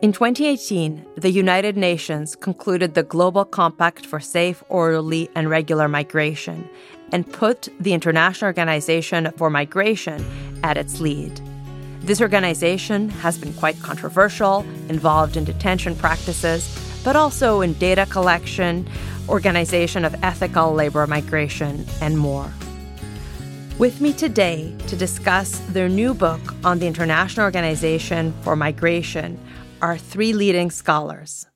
In 2018, the United Nations concluded the Global Compact for Safe, Orderly, and Regular Migration and put the International Organization for Migration at its lead. This organization has been quite controversial, involved in detention practices, but also in data collection, organization of ethical labor migration, and more. With me today to discuss their new book on the International Organization for Migration are three leading scholars.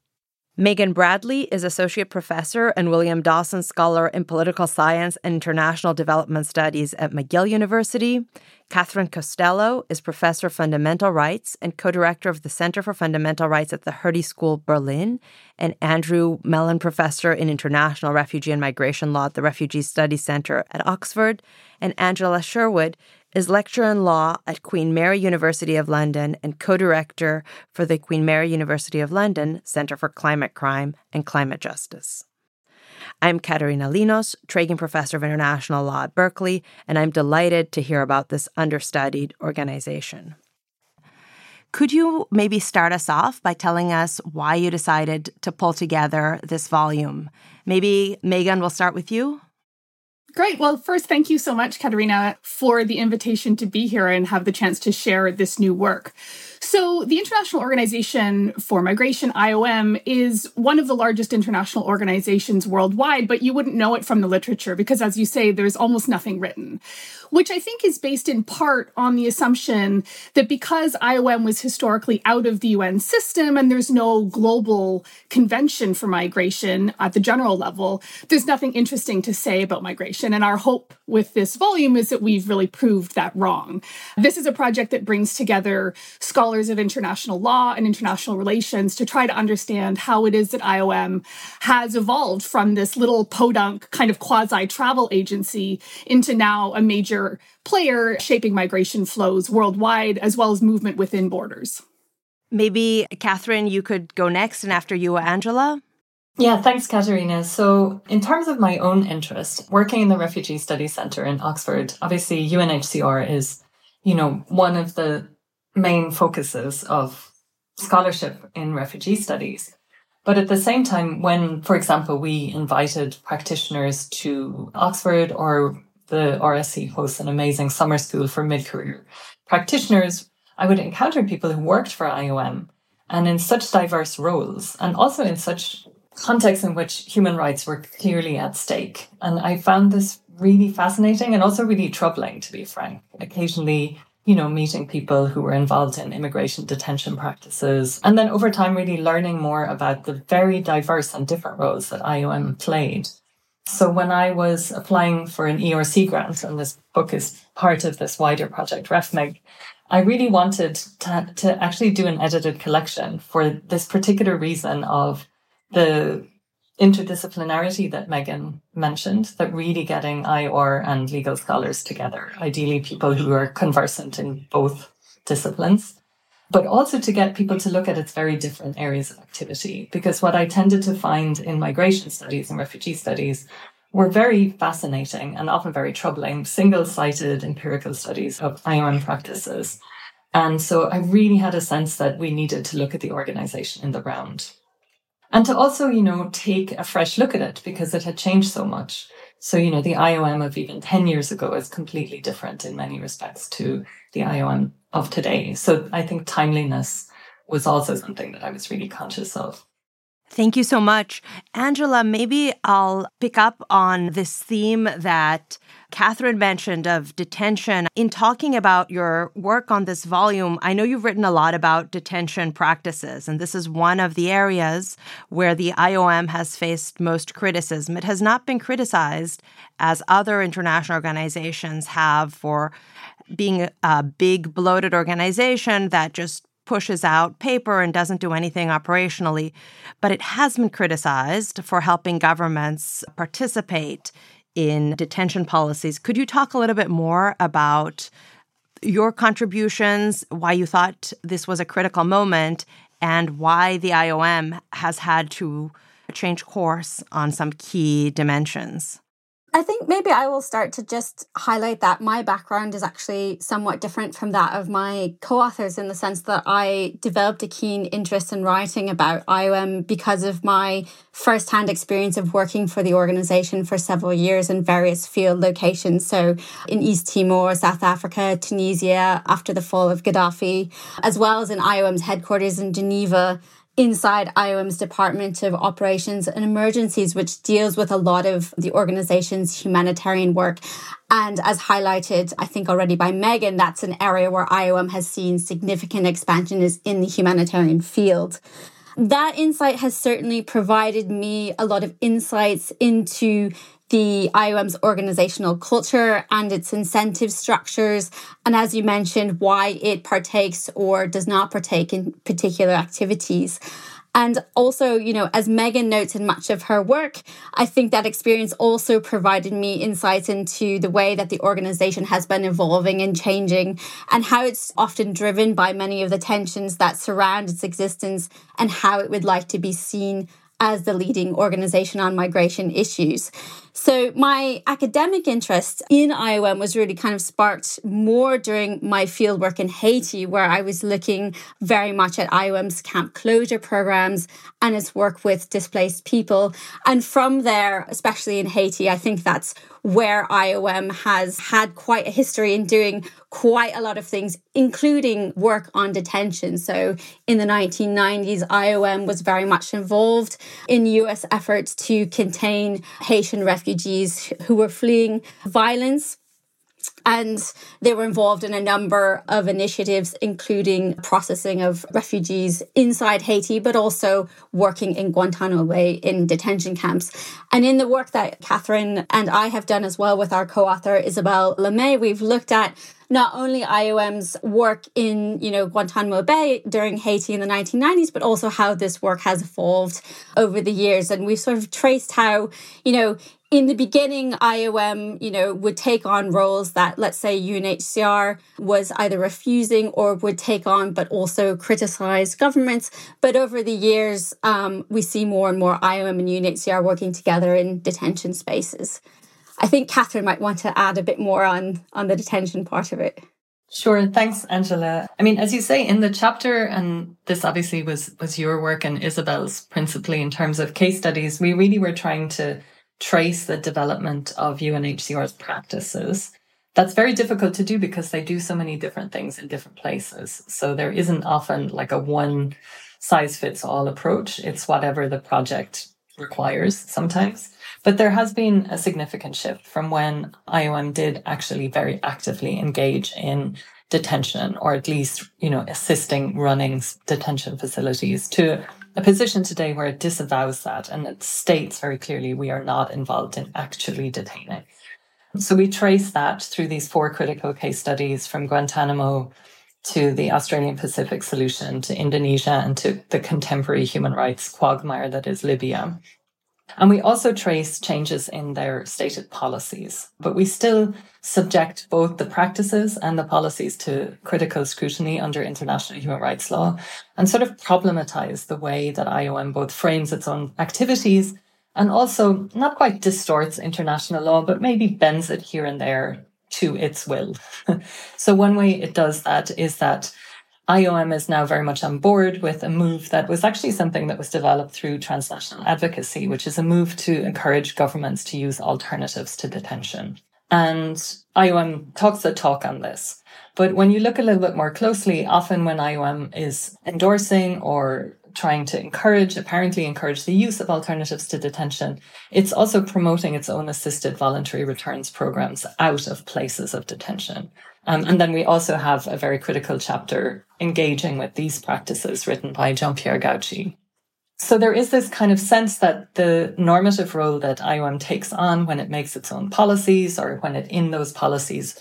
Megan Bradley is Associate Professor and William Dawson Scholar in Political Science and International Development Studies at McGill University. Cathryn Costello is Professor of Fundamental Rights and co director of the Center for Fundamental Rights at the Hertie School, Berlin. And Andrew Mellon, Professor in International Refugee and Migration Law at the Refugee Studies Center at Oxford. And Angela Sherwood is lecturer in law at Queen Mary University of London and co director for the Queen Mary University of London Center for Climate Crime and Climate Justice. I'm Katerina Linos, Tragen Professor of International Law at Berkeley, and I'm delighted to hear about this understudied organization. Could you maybe start us off by telling us why you decided to pull together this volume? Maybe Megan, we'll start with you. Great. Well, first, thank you so much, Katerina, for the invitation to be here and have the chance to share this new work. So, the International Organization for Migration, IOM, is one of the largest international organizations worldwide, but you wouldn't know it from the literature because, as you say, there's almost nothing written, which I think is based in part on the assumption that because IOM was historically out of the UN system and there's no global convention for migration at the general level, there's nothing interesting to say about migration. And our hope with this volume is that we've really proved that wrong. This is a project that brings together scholars scholars of international law and international relations to try to understand how it is that IOM has evolved from this little podunk kind of quasi travel agency into now a major player shaping migration flows worldwide as well as movement within borders. Maybe, Cathryn, you could go next, and after you, Angela. Yeah, thanks, Katerina. So, in terms of my own interest, working in the Refugee Studies Centre in Oxford, obviously UNHCR is, you know, one of the main focuses of scholarship in refugee studies. But at the same time, when, for example, we invited practitioners to Oxford or the RSC hosts an amazing summer school for mid career practitioners, I would encounter people who worked for IOM and in such diverse roles and also in such contexts in which human rights were clearly at stake. And I found this really fascinating and also really troubling, to be frank. Occasionally, you know, meeting people who were involved in immigration detention practices. And then over time, really learning more about the very diverse and different roles that IOM played. So when I was applying for an ERC grant, and this book is part of this wider project, RefMig, I really wanted to, to actually do an edited collection for this particular reason of the interdisciplinarity that Megan mentioned, that really getting IOR and legal scholars together, ideally people who are conversant in both disciplines, but also to get people to look at its very different areas of activity. Because what I tended to find in migration studies and refugee studies were very fascinating and often very troubling, single sited empirical studies of IOM practices. And so I really had a sense that we needed to look at the organization in the round and to also, you know, take a fresh look at it because it had changed so much. So, you know, the IOM of even 10 years ago is completely different in many respects to the IOM of today. So I think timeliness was also something that I was really conscious of. Thank you so much. Angela, maybe I'll pick up on this theme that Cathryn mentioned of detention. In talking about your work on this volume, I know you've written a lot about detention practices, and this is one of the areas where the IOM has faced most criticism. It has not been criticized as other international organizations have for being a big, bloated organization that just pushes out paper and doesn't do anything operationally, but it has been criticized for helping governments participate in detention policies. Could you talk a little bit more about your contributions, why you thought this was a critical moment, and why the IOM has had to change course on some key dimensions? I think maybe I will start to just highlight that my background is actually somewhat different from that of my co authors in the sense that I developed a keen interest in writing about IOM because of my first hand experience of working for the organization for several years in various field locations. So in East Timor, South Africa, Tunisia, after the fall of Gaddafi, as well as in IOM's headquarters in Geneva inside IOM's Department of Operations and Emergencies, which deals with a lot of the organization's humanitarian work. And as highlighted, I think already by Megan, that's an area where IOM has seen significant expansion is in the humanitarian field. That insight has certainly provided me a lot of insights into the IOM's organizational culture and its incentive structures. And as you mentioned, why it partakes or does not partake in particular activities. And also, you know, as Megan notes in much of her work, I think that experience also provided me insights into the way that the organization has been evolving and changing and how it's often driven by many of the tensions that surround its existence and how it would like to be seen as the leading organization on migration issues. So my academic interest in IOM was really kind of sparked more during my fieldwork in Haiti, where I was looking very much at IOM's camp closure programs and its work with displaced people. And from there, especially in Haiti, I think that's where IOM has had quite a history in doing quite a lot of things, including work on detention. So in the 1990s, IOM was very much involved in US efforts to contain Haitian refugees who were fleeing violence and they were involved in a number of initiatives, including processing of refugees inside Haiti, but also working in Guantanamo Bay in detention camps. And in the work that Cathryn and I have done as well with our co author, Isabelle Lemay, we've looked at not only IOM's work in, you know, Guantanamo Bay during Haiti in the 1990s, but also how this work has evolved over the years. And we've sort of traced how, you know, in the beginning, IOM, you know, would take on roles that, let's say, UNHCR was either refusing or would take on, but also criticize governments. But over the years, um, we see more and more IOM and UNHCR working together in detention spaces. I think Cathryn might want to add a bit more on on the detention part of it. Sure. Thanks, Angela. I mean, as you say in the chapter, and this obviously was was your work and Isabel's principally in terms of case studies, we really were trying to trace the development of UNHCR's practices. That's very difficult to do because they do so many different things in different places. So there isn't often like a one size fits all approach. It's whatever the project requires sometimes. But there has been a significant shift from when IOM did actually very actively engage in detention or at least, you know, assisting running detention facilities to a position today where it disavows that and it states very clearly we are not involved in actually detaining. So we trace that through these four critical case studies from Guantanamo to the Australian Pacific solution to Indonesia and to the contemporary human rights quagmire that is Libya. And we also trace changes in their stated policies, but we still subject both the practices and the policies to critical scrutiny under international human rights law and sort of problematize the way that IOM both frames its own activities and also not quite distorts international law, but maybe bends it here and there to its will. so one way it does that is that IOM is now very much on board with a move that was actually something that was developed through transnational mm. advocacy, which is a move to encourage governments to use alternatives to detention. And IOM talks the talk on this. But when you look a little bit more closely, often when IOM is endorsing or trying to encourage, apparently encourage the use of alternatives to detention, it's also promoting its own assisted voluntary returns programs out of places of detention. Um, and then we also have a very critical chapter engaging with these practices written by Jean Pierre Gauci. So there is this kind of sense that the normative role that IOM takes on when it makes its own policies or when it in those policies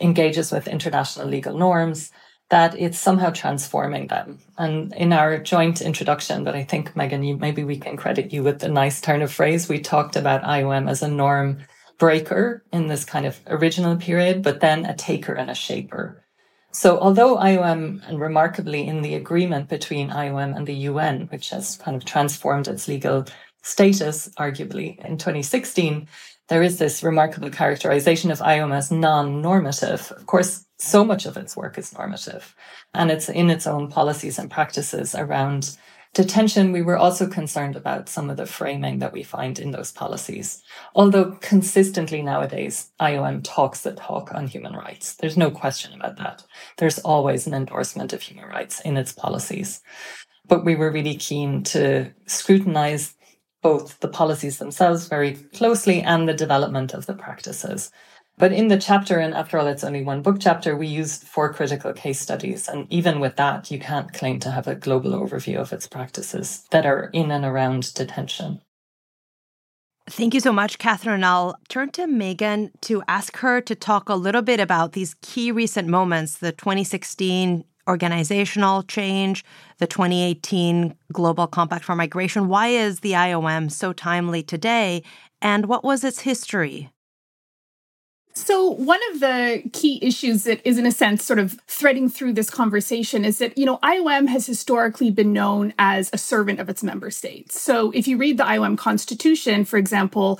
engages with international legal norms, that it's somehow transforming them. And in our joint introduction, but I think Megan, you, maybe we can credit you with a nice turn of phrase. We talked about IOM as a norm breaker in this kind of original period, but then a taker and a shaper. So although IOM, and remarkably in the agreement between IOM and the UN, which has kind of transformed its legal status, arguably in 2016, there is this remarkable characterization of IOM as non normative. Of course, so much of its work is normative, and it's in its own policies and practices around detention. We were also concerned about some of the framing that we find in those policies. Although consistently nowadays, IOM talks the talk on human rights. There's no question about that. There's always an endorsement of human rights in its policies. But we were really keen to scrutinize both the policies themselves very closely and the development of the practices. But in the chapter, and after all, it's only one book chapter, we used four critical case studies. And even with that, you can't claim to have a global overview of its practices that are in and around detention. Thank you so much, Cathryn. I'll turn to Megan to ask her to talk a little bit about these key recent moments the 2016 organizational change, the 2018 Global Compact for Migration. Why is the IOM so timely today? And what was its history? So, one of the key issues that is, in a sense, sort of threading through this conversation is that, you know, IOM has historically been known as a servant of its member states. So, if you read the IOM Constitution, for example,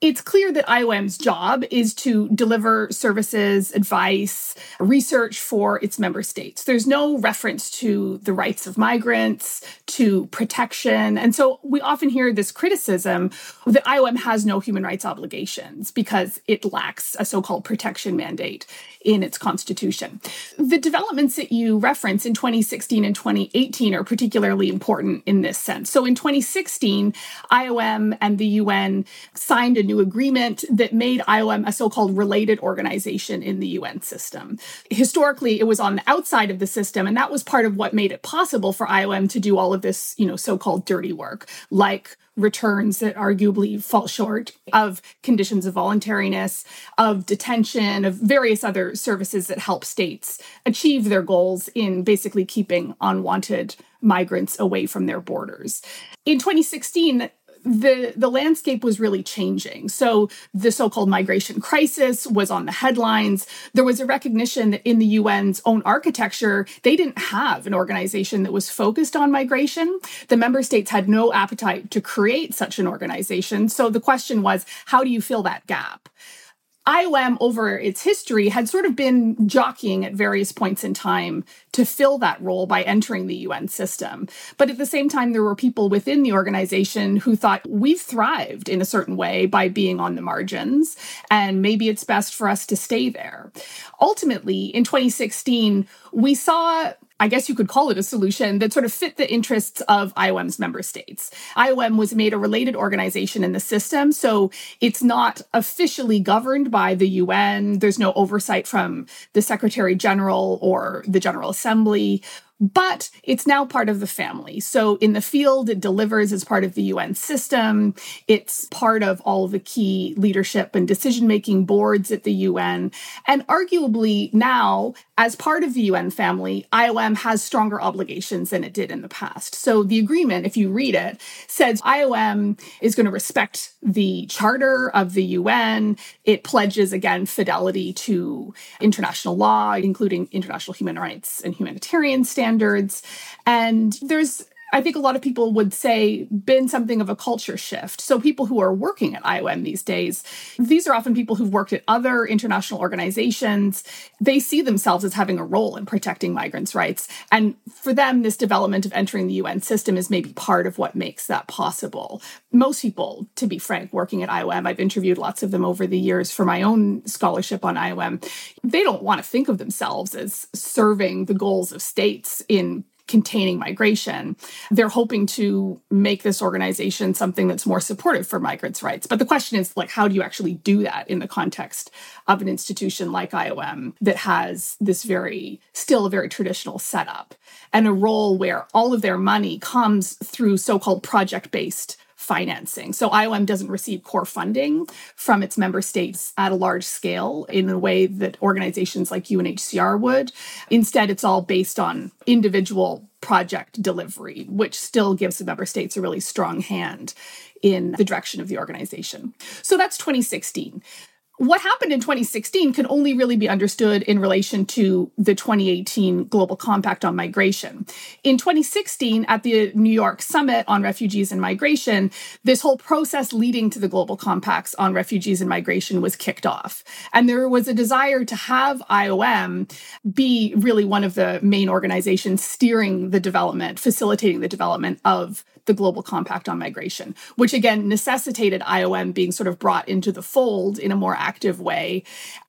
it's clear that IOM's job is to deliver services, advice, research for its member states. There's no reference to the rights of migrants, to protection. And so we often hear this criticism that IOM has no human rights obligations because it lacks a so called protection mandate in its constitution. The developments that you reference in 2016 and 2018 are particularly important in this sense. So in 2016, IOM and the UN signed a new agreement that made IOM a so called related organization in the UN system. Historically, it was on the outside of the system, and that was part of what made it possible for IOM to do all of this, you know, so called dirty work, like returns that arguably fall short of conditions of voluntariness, of detention, of various other services that help states achieve their goals in basically keeping unwanted migrants away from their borders. In 2016, the the landscape was really changing. So the so-called migration crisis was on the headlines. There was a recognition that in the UN's own architecture, they didn't have an organization that was focused on migration. The member states had no appetite to create such an organization. So the question was, how do you fill that gap? IOM over its history had sort of been jockeying at various points in time to fill that role by entering the UN system. But at the same time, there were people within the organization who thought we've thrived in a certain way by being on the margins, and maybe it's best for us to stay there. Ultimately, in 2016, we saw I guess you could call it a solution that sort of fit the interests of IOM's member states. IOM was made a related organization in the system, so it's not officially governed by the UN. There's no oversight from the Secretary General or the General Assembly but it's now part of the family. So in the field, it delivers as part of the UN system. It's part of all of the key leadership and decision making boards at the UN. And arguably now, as part of the UN family, IOM has stronger obligations than it did in the past. So the agreement, if you read it, says IOM is going to respect the charter of the UN. It pledges, again, fidelity to international law, including international human rights and humanitarian standards. And there's I think a lot of people would say been something of a culture shift. So people who are working at IOM these days, these are often people who've worked at other international organizations. They see themselves as having a role in protecting migrants' rights. And for them, this development of entering the UN system is maybe part of what makes that possible. Most people, to be frank, working at IOM, I've interviewed lots of them over the years for my own scholarship on IOM, they don't want to think of themselves as serving the goals of states in containing migration. They're hoping to make this organization something that's more supportive for migrants' rights. But the question is like how do you actually do that in the context of an institution like IOM that has this very still a very traditional setup and a role where all of their money comes through so-called project-based financing. So IOM doesn't receive core funding from its member states at a large scale in a way that organizations like UNHCR would. Instead, it's all based on individual project delivery, which still gives the member states a really strong hand in the direction of the organization. So that's 2016 what happened in 2016 can only really be understood in relation to the 2018 Global Compact on Migration. In 2016, at the New York Summit on Refugees and Migration, this whole process leading to the Global Compacts on Refugees and Migration was kicked off. And there was a desire to have IOM be really one of the main organizations steering the development, facilitating the development of the Global Compact on Migration, which again necessitated IOM being sort of brought into the fold in a more active way.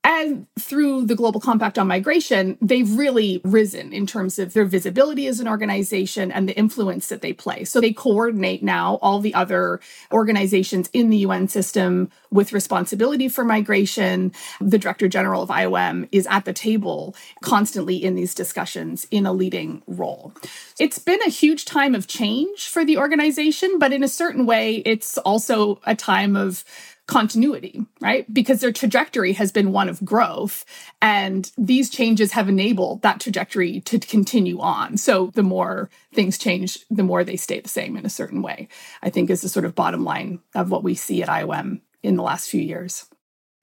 And through the Global Compact on Migration, they've really risen in terms of their visibility as an organization and the influence that they play. So they coordinate now all the other organizations in the UN system with responsibility for migration. The Director General of IOM is at the table constantly in these discussions in a leading role. It's been a huge time of change for the organization, but in a certain way, it's also a time of continuity, right? Because their trajectory has been one of growth. And these changes have enabled that trajectory to continue on. So the more things change, the more they stay the same in a certain way, I think is the sort of bottom line of what we see at IOM in the last few years.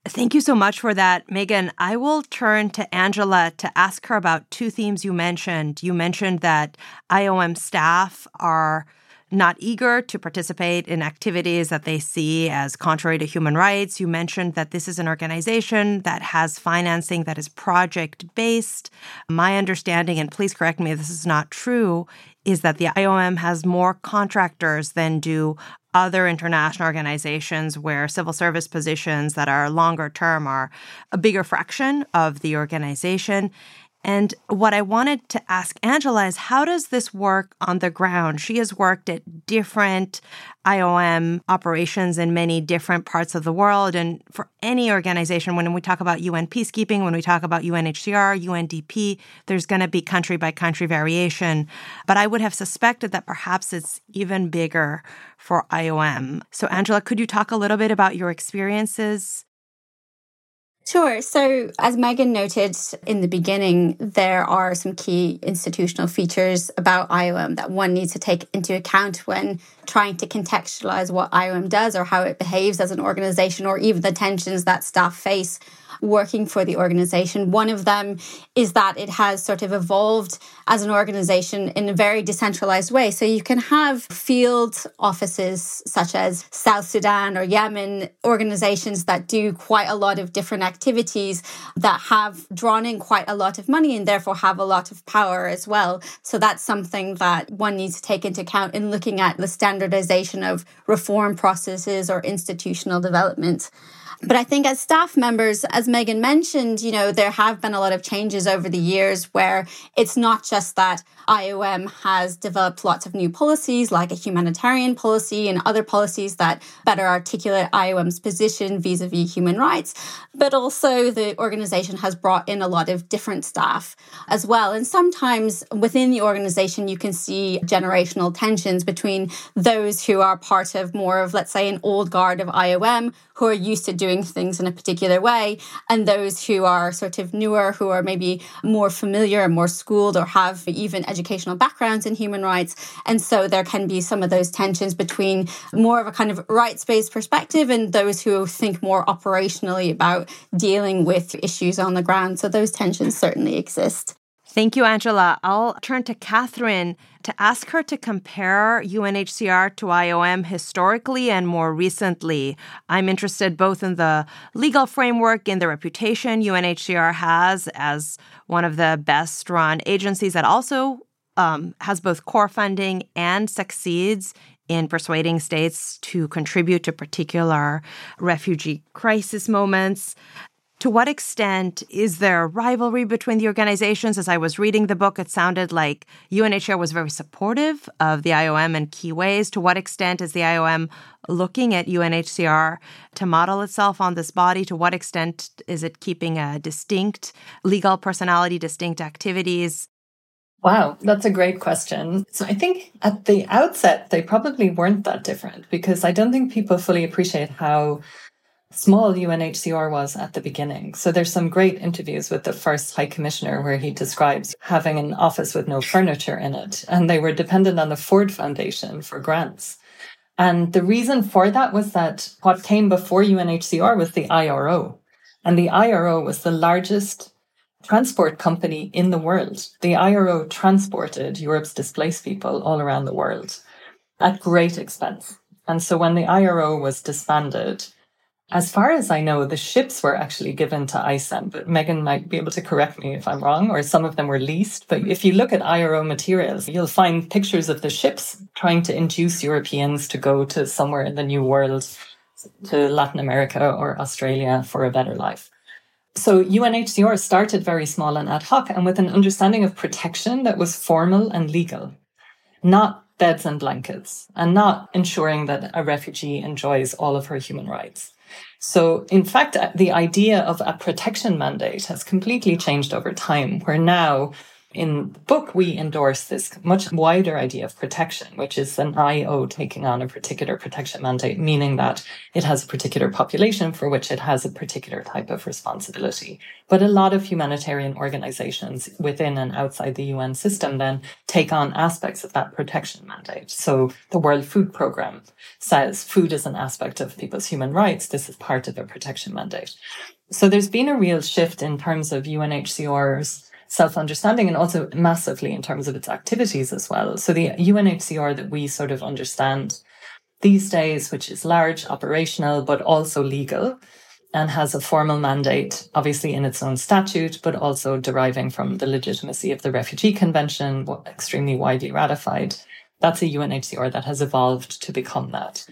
Thank you so much for that, Megan. I will turn to Angela to ask her about two themes you mentioned. You mentioned that IOM staff are not eager to participate in activities that they see as contrary to human rights. You mentioned that this is an organization that has financing that is project based. My understanding, and please correct me if this is not true, is that the IOM has more contractors than do other international organizations where civil service positions that are longer term are a bigger fraction of the organization. And what I wanted to ask Angela is how does this work on the ground? She has worked at different IOM operations in many different parts of the world. And for any organization, when we talk about UN peacekeeping, when we talk about UNHCR, UNDP, there's going to be country by country variation. But I would have suspected that perhaps it's even bigger for IOM. So, Angela, could you talk a little bit about your experiences Sure. So, as Megan noted in the beginning, there are some key institutional features about IOM that one needs to take into account when trying to contextualize what IOM does or how it behaves as an organization or even the tensions that staff face working for the organization. One of them is that it has sort of evolved as an organization in a very decentralized way. So you can have field offices such as South Sudan or Yemen, organizations that do quite a lot of different activities that have drawn in quite a lot of money and therefore have a lot of power as well. So that's something that one needs to take into account in looking at the standardization of reform processes or institutional development. But I think as staff members, as Megan mentioned, you know, there have been a lot of changes over the years where it's not just that IOM has developed lots of new policies like a humanitarian policy and other policies that better articulate IOM's position vis a vis human rights, but also the organization has brought in a lot of different staff as well. And sometimes within the organization, you can see generational tensions between those who are part of more of, let's say, an old guard of IOM who are used to doing things in a particular way, and those who are sort of newer, who are maybe more familiar and more schooled or have even educational backgrounds in human rights. And so there can be some of those tensions between more of a kind of rights based perspective and those who think more operationally about dealing with issues on the ground. So those tensions certainly exist. Thank you, Angela. I'll turn to Cathryn to ask her to compare UNHCR to IOM historically and more recently. I'm interested both in the legal framework and the reputation UNHCR has as one of the best run agencies that also um, has both core funding and succeeds in persuading states to contribute to particular refugee crisis moments. To what extent is there rivalry between the organizations? As I was reading the book, it sounded like UNHCR was very supportive of the IOM in key ways. To what extent is the IOM looking at UNHCR to model itself on this body? To what extent is it keeping a distinct legal personality, distinct activities? Wow, that's a great question. So I think at the outset, they probably weren't that different because I don't think people fully appreciate how small UNHCR was at the beginning. So there's some great interviews with the first High Commissioner where he describes having an office with no furniture in it. And they were dependent on the Ford Foundation for grants. And the reason for that was that what came before UNHCR was the IRO. And the IRO was the largest transport company in the world. The IRO transported Europe's displaced people all around the world at great expense. And so when the IRO was disbanded, as far as I know, the ships were actually given to ICEM, but Megan might be able to correct me if I'm wrong, or some of them were leased. But if you look at IRO materials, you'll find pictures of the ships trying to induce Europeans to go to somewhere in the New World, to Latin America or Australia for a better life. So UNHCR started very small and ad hoc and with an understanding of protection that was formal and legal, not beds and blankets, and not ensuring that a refugee enjoys all of her human rights. So, in fact, the idea of a protection mandate has completely changed over time, where now in the book, we endorse this much wider idea of protection, which is an IO taking on a particular protection mandate, meaning that it has a particular population for which it has a particular type of responsibility. But a lot of humanitarian organizations within and outside the UN system then take on aspects of that protection mandate. So the World Food Programme says food is an aspect of people's human rights. This is part of a protection mandate. So there's been a real shift in terms of UNHCR's self understanding and also massively in terms of its activities as well. So the UNHCR that we sort of understand these days, which is large, operational, but also legal and has a formal mandate, obviously in its own statute, but also deriving from the legitimacy of the Refugee Convention, extremely widely ratified. That's a UNHCR that has evolved to become that.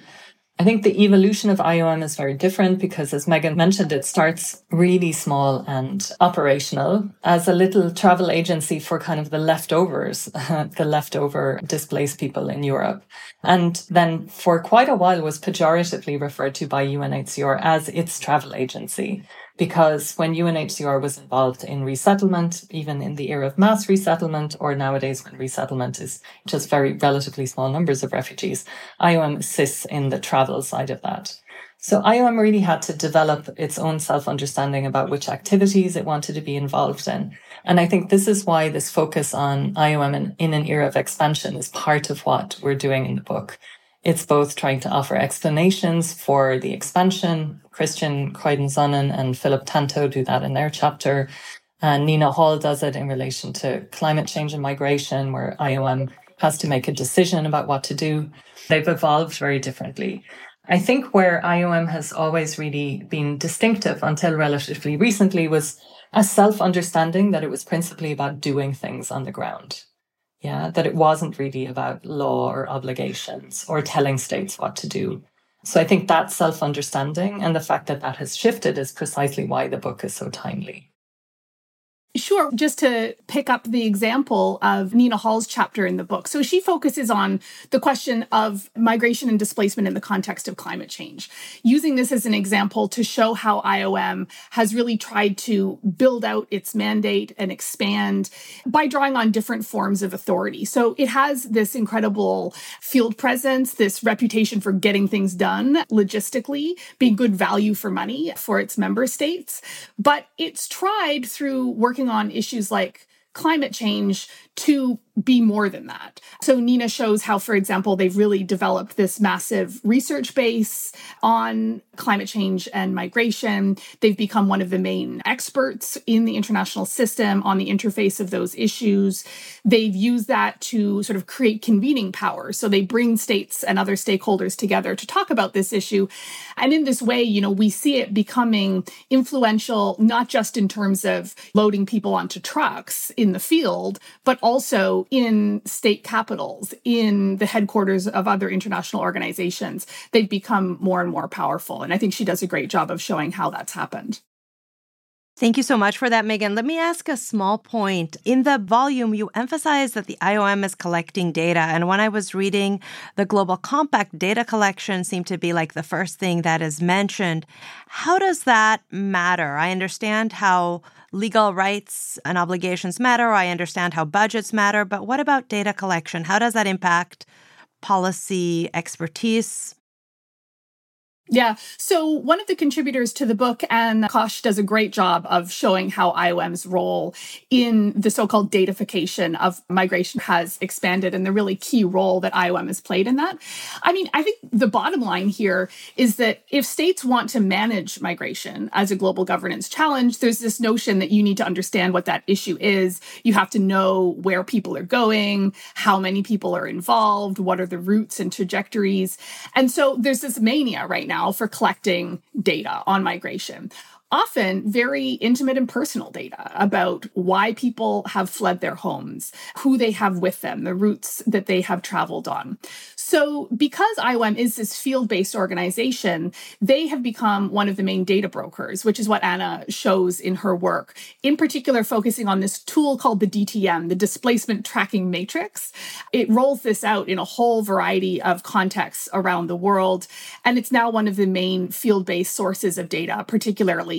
I think the evolution of IOM is very different because, as Megan mentioned, it starts really small and operational as a little travel agency for kind of the leftovers, the leftover displaced people in Europe. And then for quite a while was pejoratively referred to by UNHCR as its travel agency because when UNHCR was involved in resettlement, even in the era of mass resettlement, or nowadays when resettlement is just very relatively small numbers of refugees, IOM assists in the travel side of that. So IOM really had to develop its own self understanding about which activities it wanted to be involved in. And I think this is why this focus on IOM in, in an era of expansion is part of what we're doing in the book. It's both trying to offer explanations for the expansion. Christian Kreuder-Sonnen and Philip Tantow do that in their chapter. And Nina Hall does it in relation to climate change and migration, where IOM has to make a decision about what to do. They've evolved very differently. I think where IOM has always really been distinctive until relatively recently was a self understanding that it was principally about doing things on the ground. Yeah, that it wasn't really about law or obligations or telling states what to do. So I think that self understanding and the fact that that has shifted is precisely why the book is so timely. Sure. Just to pick up the example of Nina Hall's chapter in the book. So she focuses on the question of migration and displacement in the context of climate change, using this as an example to show how IOM has really tried to build out its mandate and expand by drawing on different forms of authority. So it has this incredible field presence, this reputation for getting things done logistically, being good value for money for its member states. But it's tried through working on issues like climate change to be more than that. So Nina shows how, for example, they've really developed this massive research base on climate change and migration. They've become one of the main experts in the international system on the interface of those issues. They've used that to sort of create convening power. So they bring states and other stakeholders together to talk about this issue. And in this way, you know, we see it becoming influential, not just in terms of loading people onto trucks in the field, but also in state capitals, in the headquarters of other international organizations. They've become more and more powerful. And I think she does a great job of showing how that's happened. Thank you so much for that, Megan. Let me ask a small point. In the volume, you emphasize that the IOM is collecting data. And when I was reading the Global Compact, data collection seemed to be like the first thing that is mentioned. How does that matter? I understand how legal rights and obligations matter. I understand how budgets matter. But what about data collection? How does that impact policy expertise? Yeah. So one of the contributors to the book, and Kosh does a great job of showing how IOM's role in the so-called datafication of migration has expanded and the really key role that IOM has played in that. I mean, I think the bottom line here is that if states want to manage migration as a global governance challenge, there's this notion that you need to understand what that issue is. You have to know where people are going, how many people are involved, what are the routes and trajectories. And so there's this mania right now now for collecting data on migration often very intimate and personal data about why people have fled their homes, who they have with them, the routes that they have traveled on. So, because IOM is this field based organization, they have become one of the main data brokers, which is what Anna shows in her work, in particular, focusing on this tool called the DTM, the Displacement Tracking Matrix. It rolls this out in a whole variety of contexts around the world. And it's now one of the main field based sources of data, particularly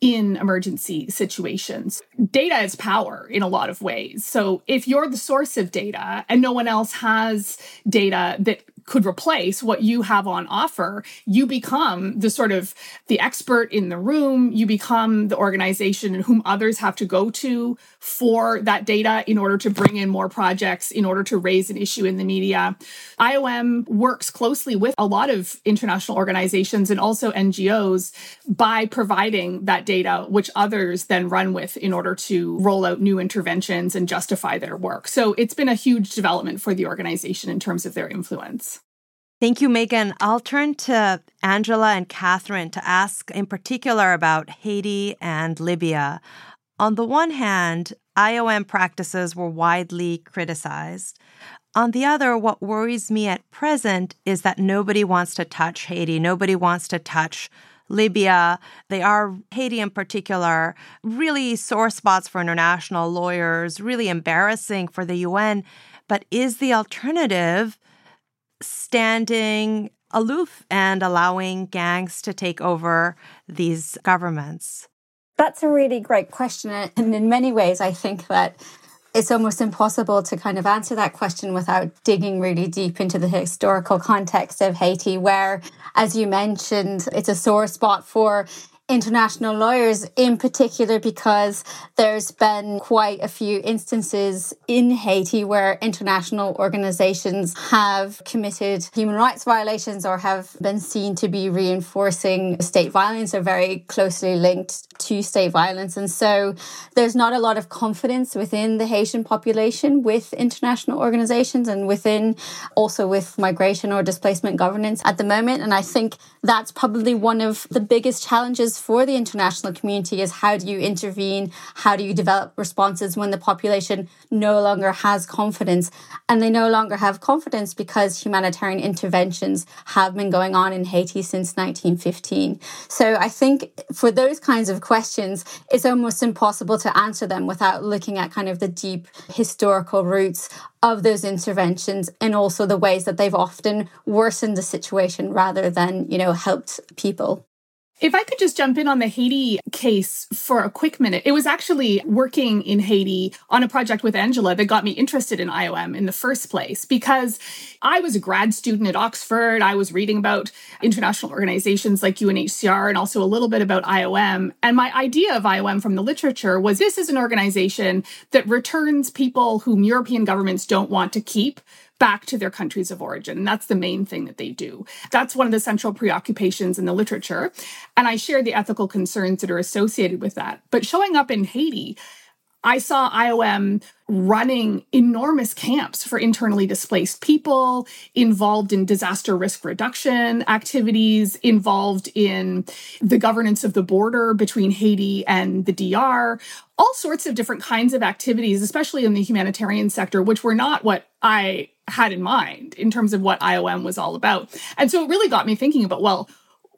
in emergency situations. Data is power in a lot of ways. So, if you're the source of data and no one else has data, that could replace what you have on offer you become the sort of the expert in the room. You become the organization in whom others have to go to for that data in order to bring in more projects in order to raise an issue in the media. Iom works closely with a lot of international organizations and also ngos by providing that data which others then run with in order to roll out new interventions and justify their work. So it's been a huge development for the organization in terms of their influence Thank you, Megan. I'll turn to Angela and Cathryn to ask in particular about Haiti and Libya. On the one hand, IOM practices were widely criticized. On the other, what worries me at present is that nobody wants to touch Haiti. Nobody wants to touch Libya. They are, Haiti in particular, really sore spots for international lawyers, really embarrassing for the UN. But is the alternative standing aloof and allowing gangs to take over these governments? That's a really great question. And in many ways, I think that it's almost impossible to kind of answer that question without digging really deep into the historical context of Haiti, where, as you mentioned, it's a sore spot for international lawyers, in particular because there's been quite a few instances in Haiti where international organizations have committed human rights violations or have been seen to be reinforcing state violence or very closely linked to state violence. And so there's not a lot of confidence within the Haitian population with international organizations and within also with migration or displacement governance at the moment. And I think that's probably one of the biggest challenges for the international community is how do you intervene? How do you develop responses when the population no longer has confidence? And they no longer have confidence because humanitarian interventions have been going on in Haiti since 1915. So I think for those kinds of questions, it's almost impossible to answer them without looking at kind of the deep historical roots of those interventions and also the ways that they've often worsened the situation rather than, you know, helped people. If I could just jump in on the Haiti case for a quick minute, it was actually working in Haiti on a project with Angela that got me interested in IOM in the first place because I was a grad student at Oxford. I was reading about international organizations like UNHCR and also a little bit about IOM. And my idea of IOM from the literature was this is an organization that returns people whom European governments don't want to keep back to their countries of origin. And that's the main thing that they do. That's one of the central preoccupations in the literature. And I share the ethical concerns that are associated with that. But showing up in Haiti, I saw IOM running enormous camps for internally displaced people, involved in disaster risk reduction activities, involved in the governance of the border between Haiti and the DR, all sorts of different kinds of activities, especially in the humanitarian sector, which were not what I had in mind in terms of what IOM was all about. And so it really got me thinking about, well,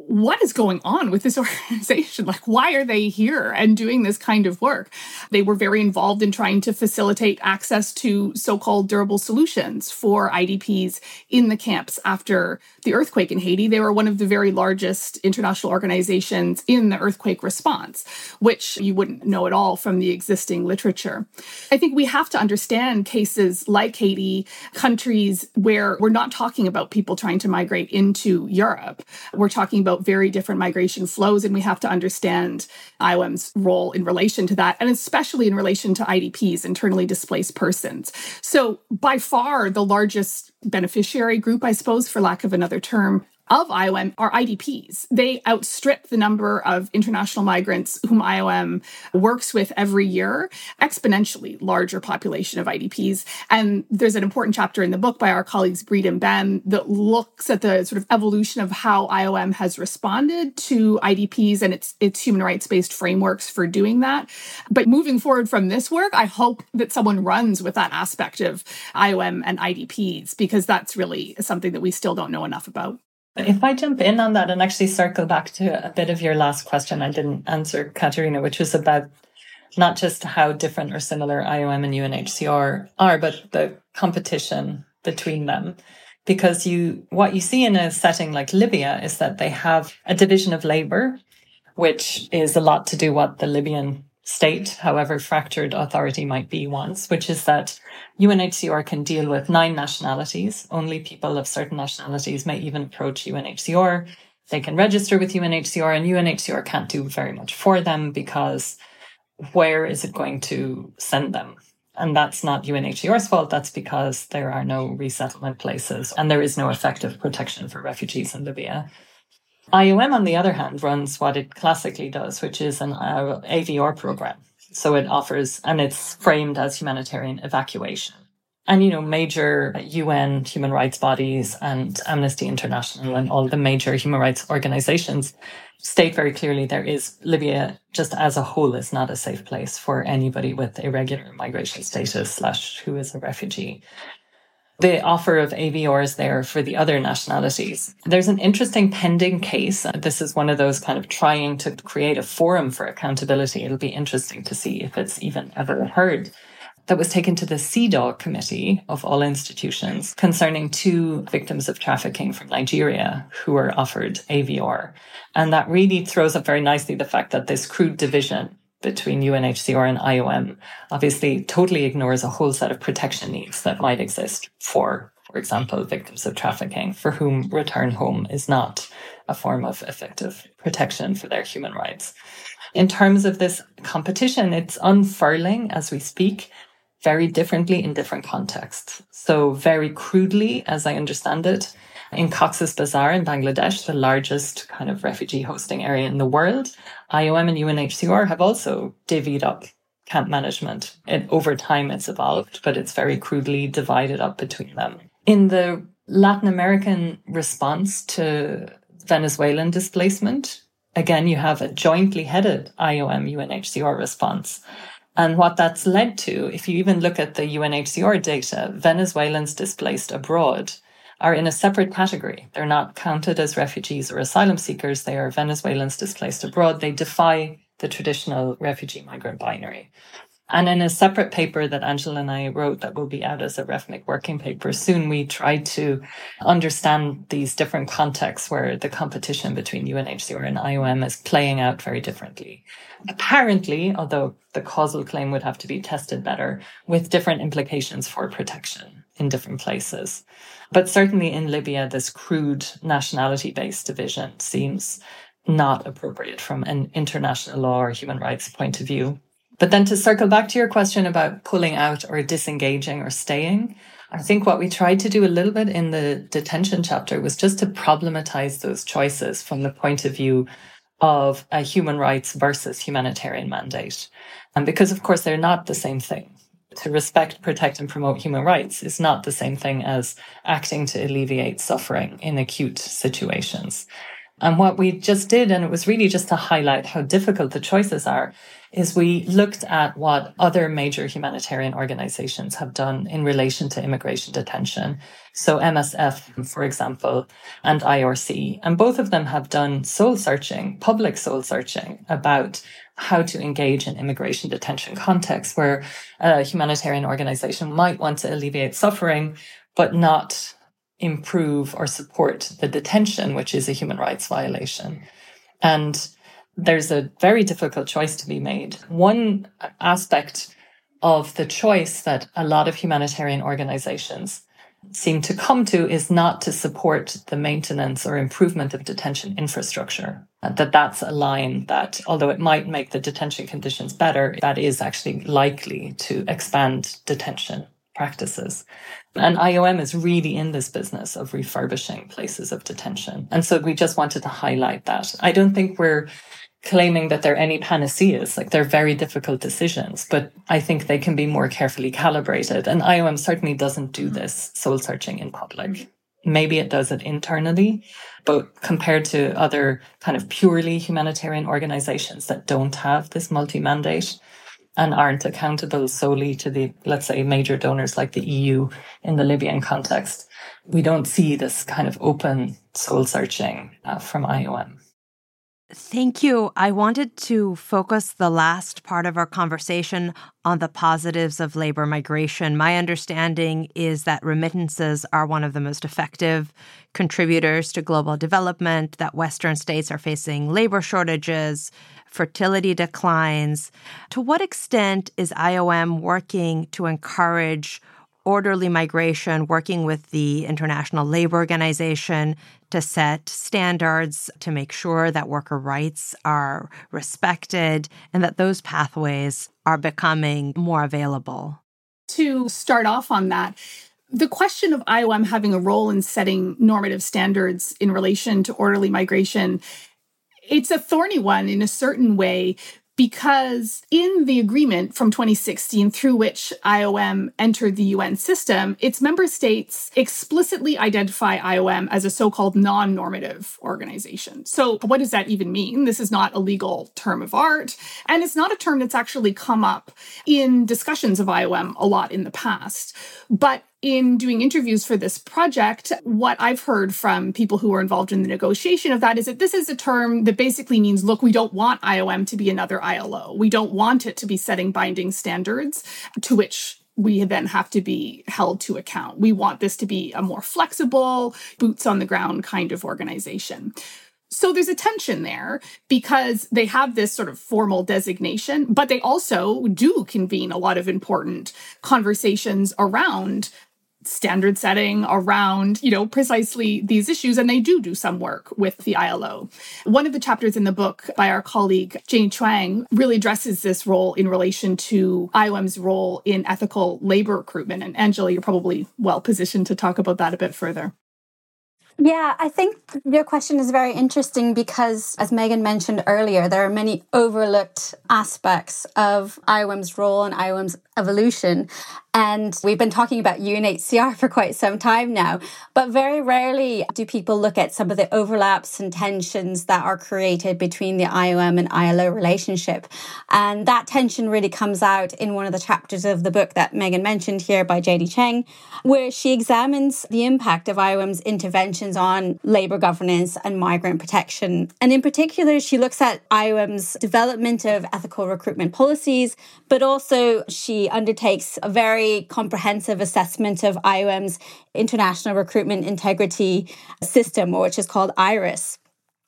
what is going on with this organization? Like, why are they here and doing this kind of work? They were very involved in trying to facilitate access to so called durable solutions for IDPs in the camps after the earthquake in Haiti. They were one of the very largest international organizations in the earthquake response, which you wouldn't know at all from the existing literature. I think we have to understand cases like Haiti, countries where we're not talking about people trying to migrate into Europe. We're talking about very different migration flows, and we have to understand IOM's role in relation to that, and especially in relation to IDPs, internally displaced persons. So, by far, the largest beneficiary group, I suppose, for lack of another term, of IOM are IDPs. They outstrip the number of international migrants whom IOM works with every year, exponentially larger population of IDPs. And there's an important chapter in the book by our colleagues Breed and Ben that looks at the sort of evolution of how IOM has responded to IDPs and its its human rights based frameworks for doing that. But moving forward from this work, I hope that someone runs with that aspect of IOM and IDPs because that's really something that we still don't know enough about. If I jump in on that and actually circle back to a bit of your last question, I didn't answer, Katerina, which was about not just how different or similar IOM and UNHCR are, but the competition between them. Because you, what you see in a setting like Libya is that they have a division of labor, which is a lot to do what the Libyan state, however fractured authority might be, wants, which is that UNHCR can deal with nine nationalities. Only people of certain nationalities may even approach UNHCR. They can register with UNHCR, and UNHCR can't do very much for them because where is it going to send them? And that's not UNHCR's fault. That's because there are no resettlement places and there is no effective protection for refugees in Libya. IOM, on the other hand, runs what it classically does, which is an uh, AVR program. So it offers, and it's framed as humanitarian evacuation. And, you know, major UN human rights bodies and Amnesty International and all the major human rights organizations state very clearly there is Libya just as a whole is not a safe place for anybody with irregular migration status slash who is a refugee the offer of AVRs there for the other nationalities. There's an interesting pending case. This is one of those kind of trying to create a forum for accountability. It'll be interesting to see if it's even ever heard. That was taken to the CEDAW committee of all institutions concerning two victims of trafficking from Nigeria who were offered AVR. And that really throws up very nicely the fact that this crude division between UNHCR and IOM obviously totally ignores a whole set of protection needs that might exist for, for example, victims of trafficking, for whom return home is not a form of effective protection for their human rights. In terms of this competition, it's unfurling as we speak very differently in different contexts. So, very crudely, as I understand it, in Cox's Bazar in Bangladesh, the largest kind of refugee hosting area in the world, IOM and UNHCR have also divvied up camp management. And over time, it's evolved, but it's very crudely divided up between them. In the Latin American response to Venezuelan displacement, again, you have a jointly headed IOM UNHCR response. And what that's led to, if you even look at the UNHCR data, Venezuelans displaced abroad are in a separate category. They're not counted as refugees or asylum seekers. They are Venezuelans displaced abroad. They defy the traditional refugee migrant binary. And in a separate paper that Angela and I wrote that will be out as a RefMig working paper soon, we tried to understand these different contexts where the competition between UNHCR and IOM is playing out very differently. Apparently, although the causal claim would have to be tested better, with different implications for protection in different places. But certainly in Libya, this crude nationality based division seems not appropriate from an international law or human rights point of view. But then to circle back to your question about pulling out or disengaging or staying, I think what we tried to do a little bit in the detention chapter was just to problematize those choices from the point of view of a human rights versus humanitarian mandate. And because, of course, they're not the same thing to respect, protect, and promote human rights is not the same thing as acting to alleviate suffering in acute situations. And what we just did, and it was really just to highlight how difficult the choices are, is we looked at what other major humanitarian organizations have done in relation to immigration detention. So MSF, for example, and IRC. And both of them have done soul searching, public soul searching about how to engage in immigration detention contexts where a humanitarian organization might want to alleviate suffering, but not improve or support the detention, which is a human rights violation. And there's a very difficult choice to be made. One aspect of the choice that a lot of humanitarian organizations seem to come to is not to support the maintenance or improvement of detention infrastructure. That that's a line that, although it might make the detention conditions better, that is actually likely to expand detention practices. And IOM is really in this business of refurbishing places of detention. And so we just wanted to highlight that. I don't think we're claiming that they're any panaceas. Like they're very difficult decisions, but I think they can be more carefully calibrated. And IOM certainly doesn't do this soul searching in public. Maybe it does it internally, but compared to other kind of purely humanitarian organizations that don't have this multi mandate and aren't accountable solely to the, let's say, major donors like the EU in the Libyan context, we don't see this kind of open soul searching uh, from IOM. Thank you. I wanted to focus the last part of our conversation on the positives of labor migration. My understanding is that remittances are one of the most effective contributors to global development, that Western states are facing labor shortages, fertility declines. To what extent is IOM working to encourage orderly migration, working with the International Labor Organization to set standards to make sure that worker rights are respected and that those pathways are becoming more available. To start off on that, the question of IOM having a role in setting normative standards in relation to orderly migration it's a thorny one in a certain way because in the agreement from 2016 through which IOM entered the UN system, its member states explicitly identify IOM as a so called non normative organization. So, what does that even mean? This is not a legal term of art, and it's not a term that's actually come up in discussions of IOM a lot in the past. But in doing interviews for this project, what I've heard from people who are involved in the negotiation of that is that this is a term that basically means look, we don't want IOM to be another ILO. We don't want it to be setting binding standards to which we then have to be held to account. We want this to be a more flexible, boots on the ground kind of organization. So there's a tension there because they have this sort of formal designation, but they also do convene a lot of important conversations around standard setting around, you know, precisely these issues. And they do do some work with the ILO. One of the chapters in the book by our colleague Janie Chuang really addresses this role in relation to IOM's role in ethical labor recruitment. And Angela, you're probably well positioned to talk about that a bit further. Yeah, I think your question is very interesting because, as Megan mentioned earlier, there are many overlooked aspects of IOM's role and IOM's evolution. And we've been talking about UNHCR for quite some time now, but very rarely do people look at some of the overlaps and tensions that are created between the IOM and ILO relationship. And that tension really comes out in one of the chapters of the book that Megan mentioned here by Janie Chuang, where she examines the impact of IOM's interventions on labor governance and migrant protection. And in particular, she looks at IOM's development of ethical recruitment policies, but also she undertakes a very comprehensive assessment of IOM's international recruitment integrity system, which is called IRIS.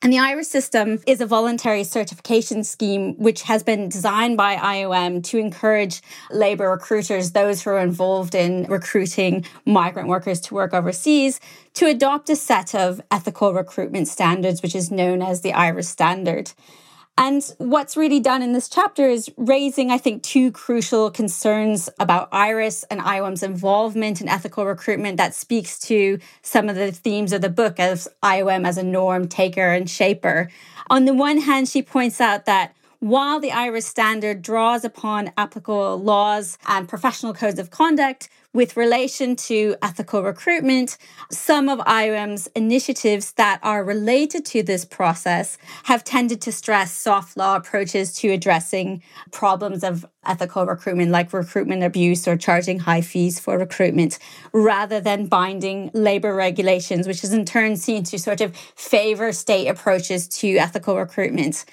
And the IRIS system is a voluntary certification scheme which has been designed by IOM to encourage labor recruiters, those who are involved in recruiting migrant workers to work overseas, to adopt a set of ethical recruitment standards, which is known as the IRIS standard. And what's really done in this chapter is raising, I think, two crucial concerns about IRIS and IOM's involvement in ethical recruitment that speaks to some of the themes of the book as IOM as a norm taker and shaper. On the one hand, she points out that while the IRIS standard draws upon applicable laws and professional codes of conduct, with relation to ethical recruitment, some of IOM's initiatives that are related to this process have tended to stress soft law approaches to addressing problems of ethical recruitment, like recruitment abuse or charging high fees for recruitment, rather than binding labor regulations, which is in turn seen to sort of favor state approaches to ethical recruitment.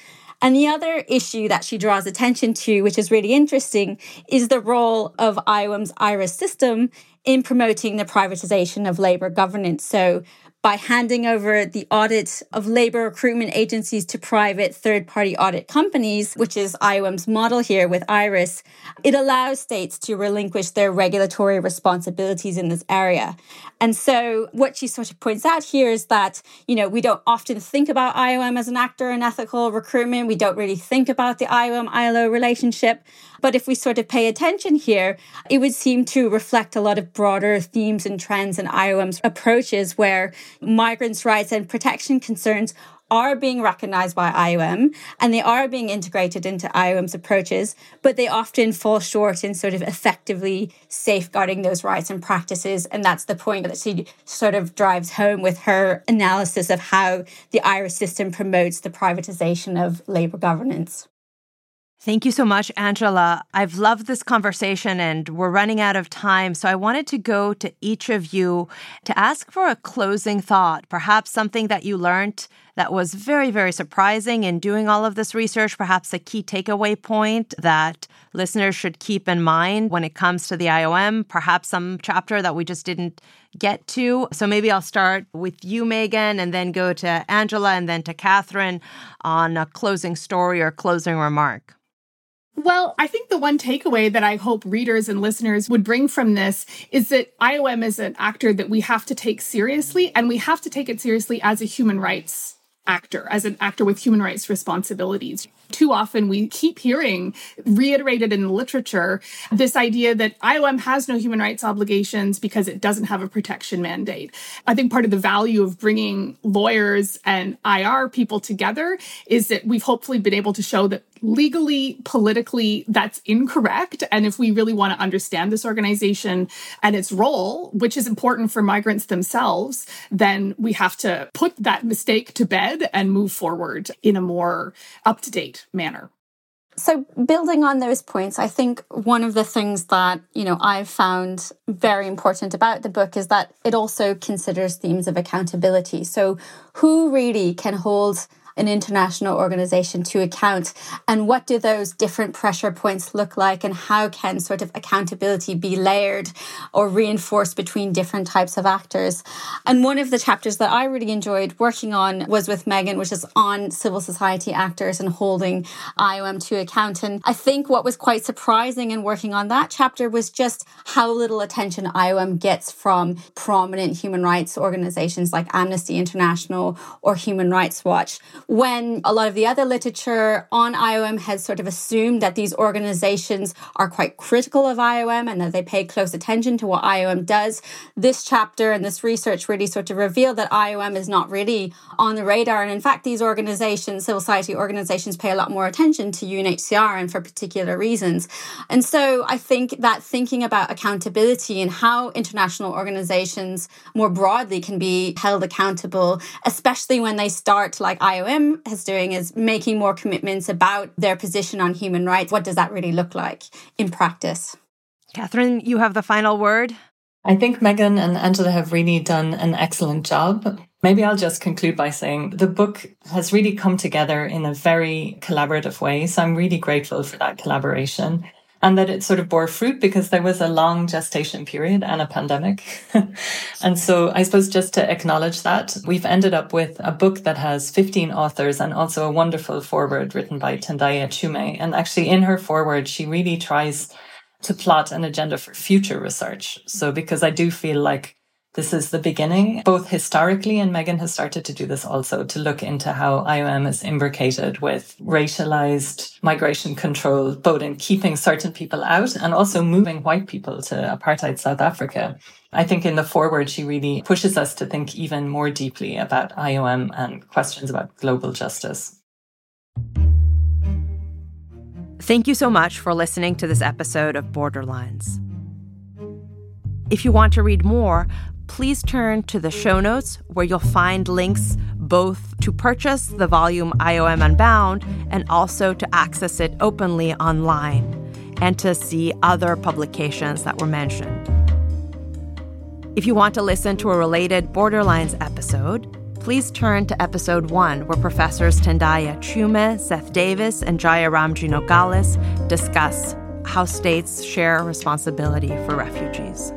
And the other issue that she draws attention to, which is really interesting, is the role of IOM's IRIS system in promoting the privatization of labor governance. So, by handing over the audit of labor recruitment agencies to private third party audit companies, which is IOM's model here with IRIS, it allows states to relinquish their regulatory responsibilities in this area. And so what she sort of points out here is that, you know, we don't often think about IOM as an actor in ethical recruitment. We don't really think about the IOM ILO relationship. But if we sort of pay attention here, it would seem to reflect a lot of broader themes and trends in IOM's approaches where migrants' rights and protection concerns are being recognized by IOM and they are being integrated into IOM's approaches, but they often fall short in sort of effectively safeguarding those rights and practices. And that's the point that she sort of drives home with her analysis of how the IRIS system promotes the privatization of labor governance. Thank you so much, Angela. I've loved this conversation and we're running out of time. So I wanted to go to each of you to ask for a closing thought, perhaps something that you learned that was very, very surprising in doing all of this research, perhaps a key takeaway point that listeners should keep in mind when it comes to the IOM, perhaps some chapter that we just didn't get to. So maybe I'll start with you, Megan, and then go to Angela and then to Cathryn on a closing story or closing remark. Well, I think the one takeaway that I hope readers and listeners would bring from this is that IOM is an actor that we have to take seriously, and we have to take it seriously as a human rights actor, as an actor with human rights responsibilities. Too often we keep hearing reiterated in the literature this idea that IOM has no human rights obligations because it doesn't have a protection mandate. I think part of the value of bringing lawyers and IR people together is that we've hopefully been able to show that legally, politically, that's incorrect. And if we really want to understand this organization and its role, which is important for migrants themselves, then we have to put that mistake to bed and move forward in a more up to date manner. So building on those points, I think one of the things that, you know, I've found very important about the book is that it also considers themes of accountability. So who really can hold an international organization to account? And what do those different pressure points look like? And how can sort of accountability be layered or reinforced between different types of actors? And one of the chapters that i really enjoyed working on was with megan which is on civil society actors and holding iom to account. And i think what was quite surprising in working on that chapter was just how little attention iom gets from prominent human rights organizations like amnesty international or human rights watch when a lot of the other literature on IOM has sort of assumed that these organizations are quite critical of IOM and that they pay close attention to what IOM does, this chapter and this research really sort of reveal that IOM is not really on the radar. And in fact, these organizations, civil society organizations, pay a lot more attention to UNHCR and for particular reasons. And so I think that thinking about accountability and how international organizations more broadly can be held accountable, especially when they start like IOM is doing is making more commitments about their position on human rights. What does that really look like in practice? Cathryn, you have the final word. I think Megan and Angela have really done an excellent job. Maybe I'll just conclude by saying the book has really come together in a very collaborative way. So I'm really grateful for that collaboration and that it sort of bore fruit because there was a long gestation period and a pandemic. and so I suppose just to acknowledge that, we've ended up with a book that has 15 authors and also a wonderful foreword written by Tendayi Achiume. And actually in her foreword, she really tries to plot an agenda for future research. So because I do feel like this is the beginning, both historically, and Megan has started to do this also to look into how IOM is imbricated with racialized migration control, both in keeping certain people out and also moving white people to apartheid South Africa. I think in the foreword, she really pushes us to think even more deeply about IOM and questions about global justice. Thank you so much for listening to this episode of Borderlines. If you want to read more, please turn to the show notes where you'll find links both to purchase the volume IOM Unbound and also to access it openly online and to see other publications that were mentioned. If you want to listen to a related Borderlines episode, please turn to episode one, where professors Tendayi Achiume, Seth Davis, and Jaya Ramji-Nogales discuss how states share responsibility for refugees.